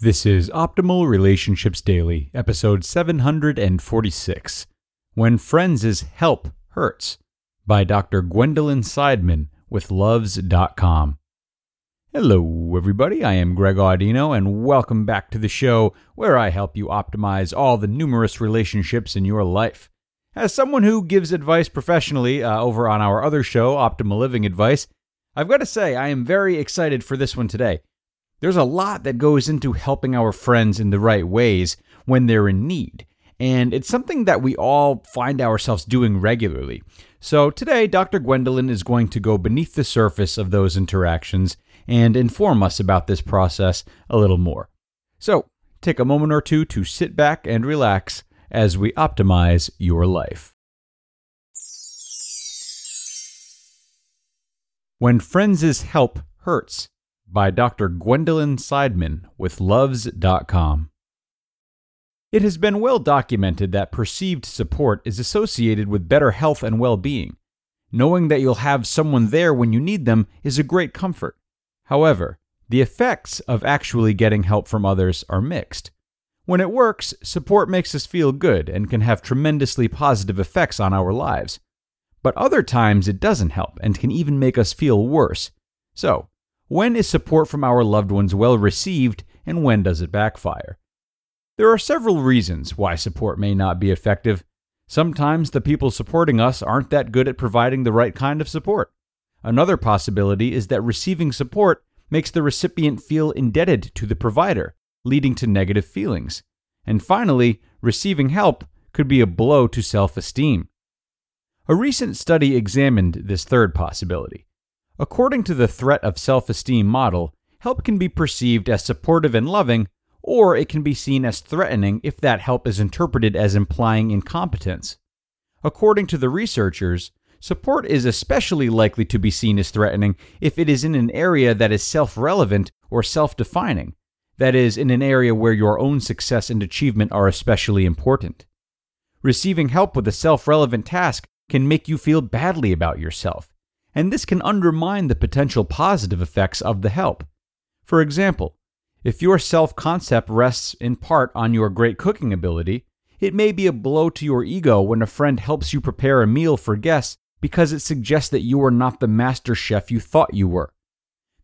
This is Optimal Relationships Daily, episode 746 When Friends' Help Hurts by Dr. Gwendolyn Seidman with Luvze.com. Hello, everybody. I am Greg Audino, and welcome back to the show where I help you optimize all the numerous relationships in your life. As someone who gives advice professionally uh, over on our other show, Optimal Living Advice, I've got to say I am very excited for this one today. There's a lot that goes into helping our friends in the right ways when they're in need, and it's something that we all find ourselves doing regularly. So today, Dr. Gwendolyn is going to go beneath the surface of those interactions and inform us about this process a little more. So take a moment or two to sit back and relax as we optimize your life. When Friends' Help Hurts by Dr. Gwendolyn Seidman with Luvze.com. It has been well documented that perceived support is associated with better health and well being. Knowing that you'll have someone there when you need them is a great comfort. However, the effects of actually getting help from others are mixed. When it works, support makes us feel good and can have tremendously positive effects on our lives. But other times it doesn't help and can even make us feel worse. So, when is support from our loved ones well received, and when does it backfire? There are several reasons why support may not be effective. Sometimes the people supporting us aren't that good at providing the right kind of support. Another possibility is that receiving support makes the recipient feel indebted to the provider, leading to negative feelings. And finally, receiving help could be a blow to self esteem. A recent study examined this third possibility. According to the threat of self esteem model, help can be perceived as supportive and loving, or it can be seen as threatening if that help is interpreted as implying incompetence. According to the researchers, support is especially likely to be seen as threatening if it is in an area that is self relevant or self defining, that is, in an area where your own success and achievement are especially important. Receiving help with a self relevant task can make you feel badly about yourself and this can undermine the potential positive effects of the help. For example, if your self concept rests in part on your great cooking ability, it may be a blow to your ego when a friend helps you prepare a meal for guests because it suggests that you are not the master chef you thought you were.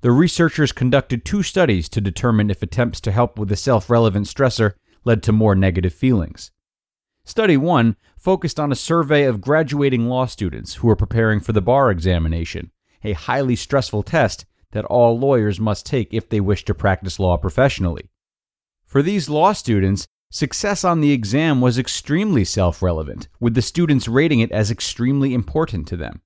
The researchers conducted two studies to determine if attempts to help with a self relevant stressor led to more negative feelings. Study 1 focused on a survey of graduating law students who were preparing for the bar examination, a highly stressful test that all lawyers must take if they wish to practice law professionally. For these law students, success on the exam was extremely self relevant, with the students rating it as extremely important to them.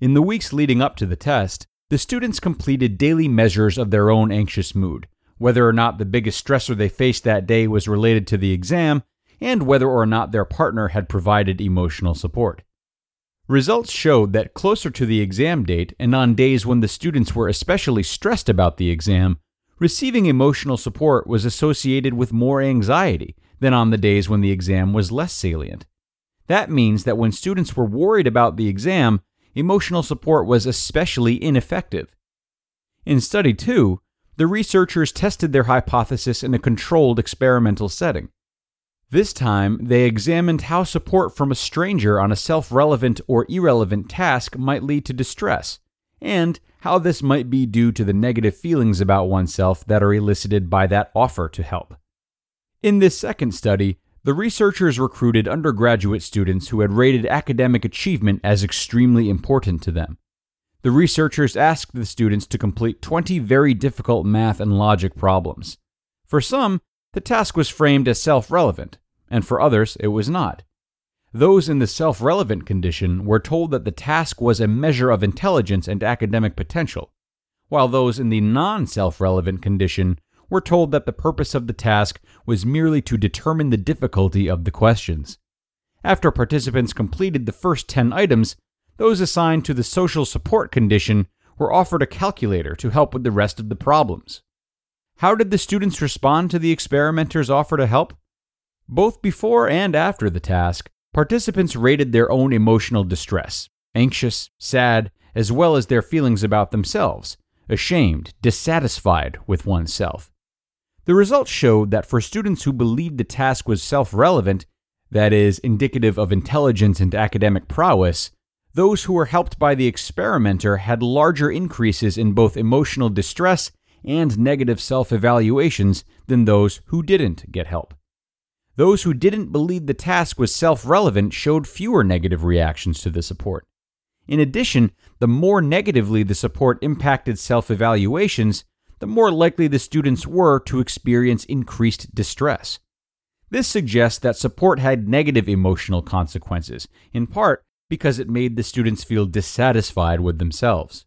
In the weeks leading up to the test, the students completed daily measures of their own anxious mood, whether or not the biggest stressor they faced that day was related to the exam and whether or not their partner had provided emotional support. Results showed that closer to the exam date and on days when the students were especially stressed about the exam, receiving emotional support was associated with more anxiety than on the days when the exam was less salient. That means that when students were worried about the exam, emotional support was especially ineffective. In study 2, the researchers tested their hypothesis in a controlled experimental setting. This time, they examined how support from a stranger on a self relevant or irrelevant task might lead to distress, and how this might be due to the negative feelings about oneself that are elicited by that offer to help. In this second study, the researchers recruited undergraduate students who had rated academic achievement as extremely important to them. The researchers asked the students to complete 20 very difficult math and logic problems. For some, the task was framed as self relevant, and for others it was not. Those in the self relevant condition were told that the task was a measure of intelligence and academic potential, while those in the non self relevant condition were told that the purpose of the task was merely to determine the difficulty of the questions. After participants completed the first 10 items, those assigned to the social support condition were offered a calculator to help with the rest of the problems. How did the students respond to the experimenter's offer to help? Both before and after the task, participants rated their own emotional distress anxious, sad, as well as their feelings about themselves ashamed, dissatisfied with oneself. The results showed that for students who believed the task was self relevant, that is, indicative of intelligence and academic prowess, those who were helped by the experimenter had larger increases in both emotional distress and negative self evaluations than those who didn't get help. Those who didn't believe the task was self relevant showed fewer negative reactions to the support. In addition, the more negatively the support impacted self evaluations, the more likely the students were to experience increased distress. This suggests that support had negative emotional consequences, in part because it made the students feel dissatisfied with themselves.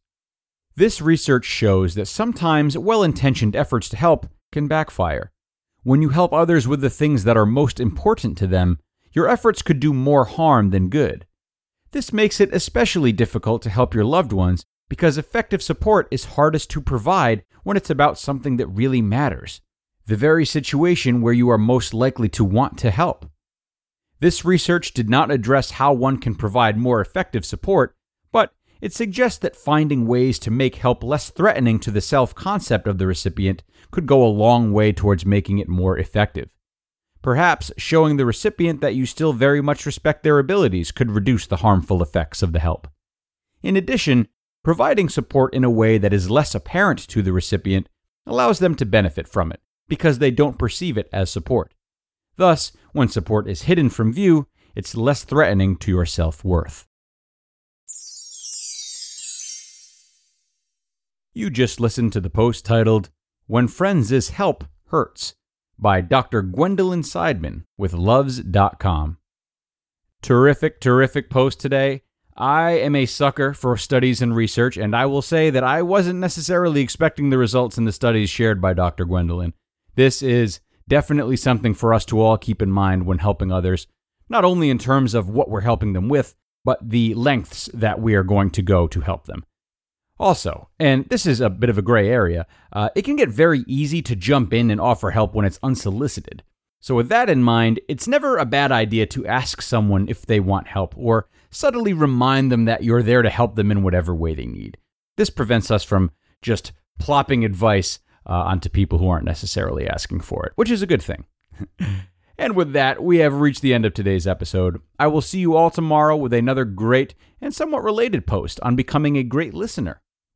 This research shows that sometimes well intentioned efforts to help can backfire. When you help others with the things that are most important to them, your efforts could do more harm than good. This makes it especially difficult to help your loved ones because effective support is hardest to provide when it's about something that really matters, the very situation where you are most likely to want to help. This research did not address how one can provide more effective support, it suggests that finding ways to make help less threatening to the self concept of the recipient could go a long way towards making it more effective. Perhaps showing the recipient that you still very much respect their abilities could reduce the harmful effects of the help. In addition, providing support in a way that is less apparent to the recipient allows them to benefit from it because they don't perceive it as support. Thus, when support is hidden from view, it's less threatening to your self worth. You just listened to the post titled, When Friends is Help Hurts by Dr. Gwendolyn Seidman with Luvze.com. Terrific, terrific post today. I am a sucker for studies and research, and I will say that I wasn't necessarily expecting the results in the studies shared by Dr. Gwendolyn. This is definitely something for us to all keep in mind when helping others, not only in terms of what we're helping them with, but the lengths that we are going to go to help them. Also, and this is a bit of a gray area, uh, it can get very easy to jump in and offer help when it's unsolicited. So, with that in mind, it's never a bad idea to ask someone if they want help or subtly remind them that you're there to help them in whatever way they need. This prevents us from just plopping advice uh, onto people who aren't necessarily asking for it, which is a good thing. and with that, we have reached the end of today's episode. I will see you all tomorrow with another great and somewhat related post on becoming a great listener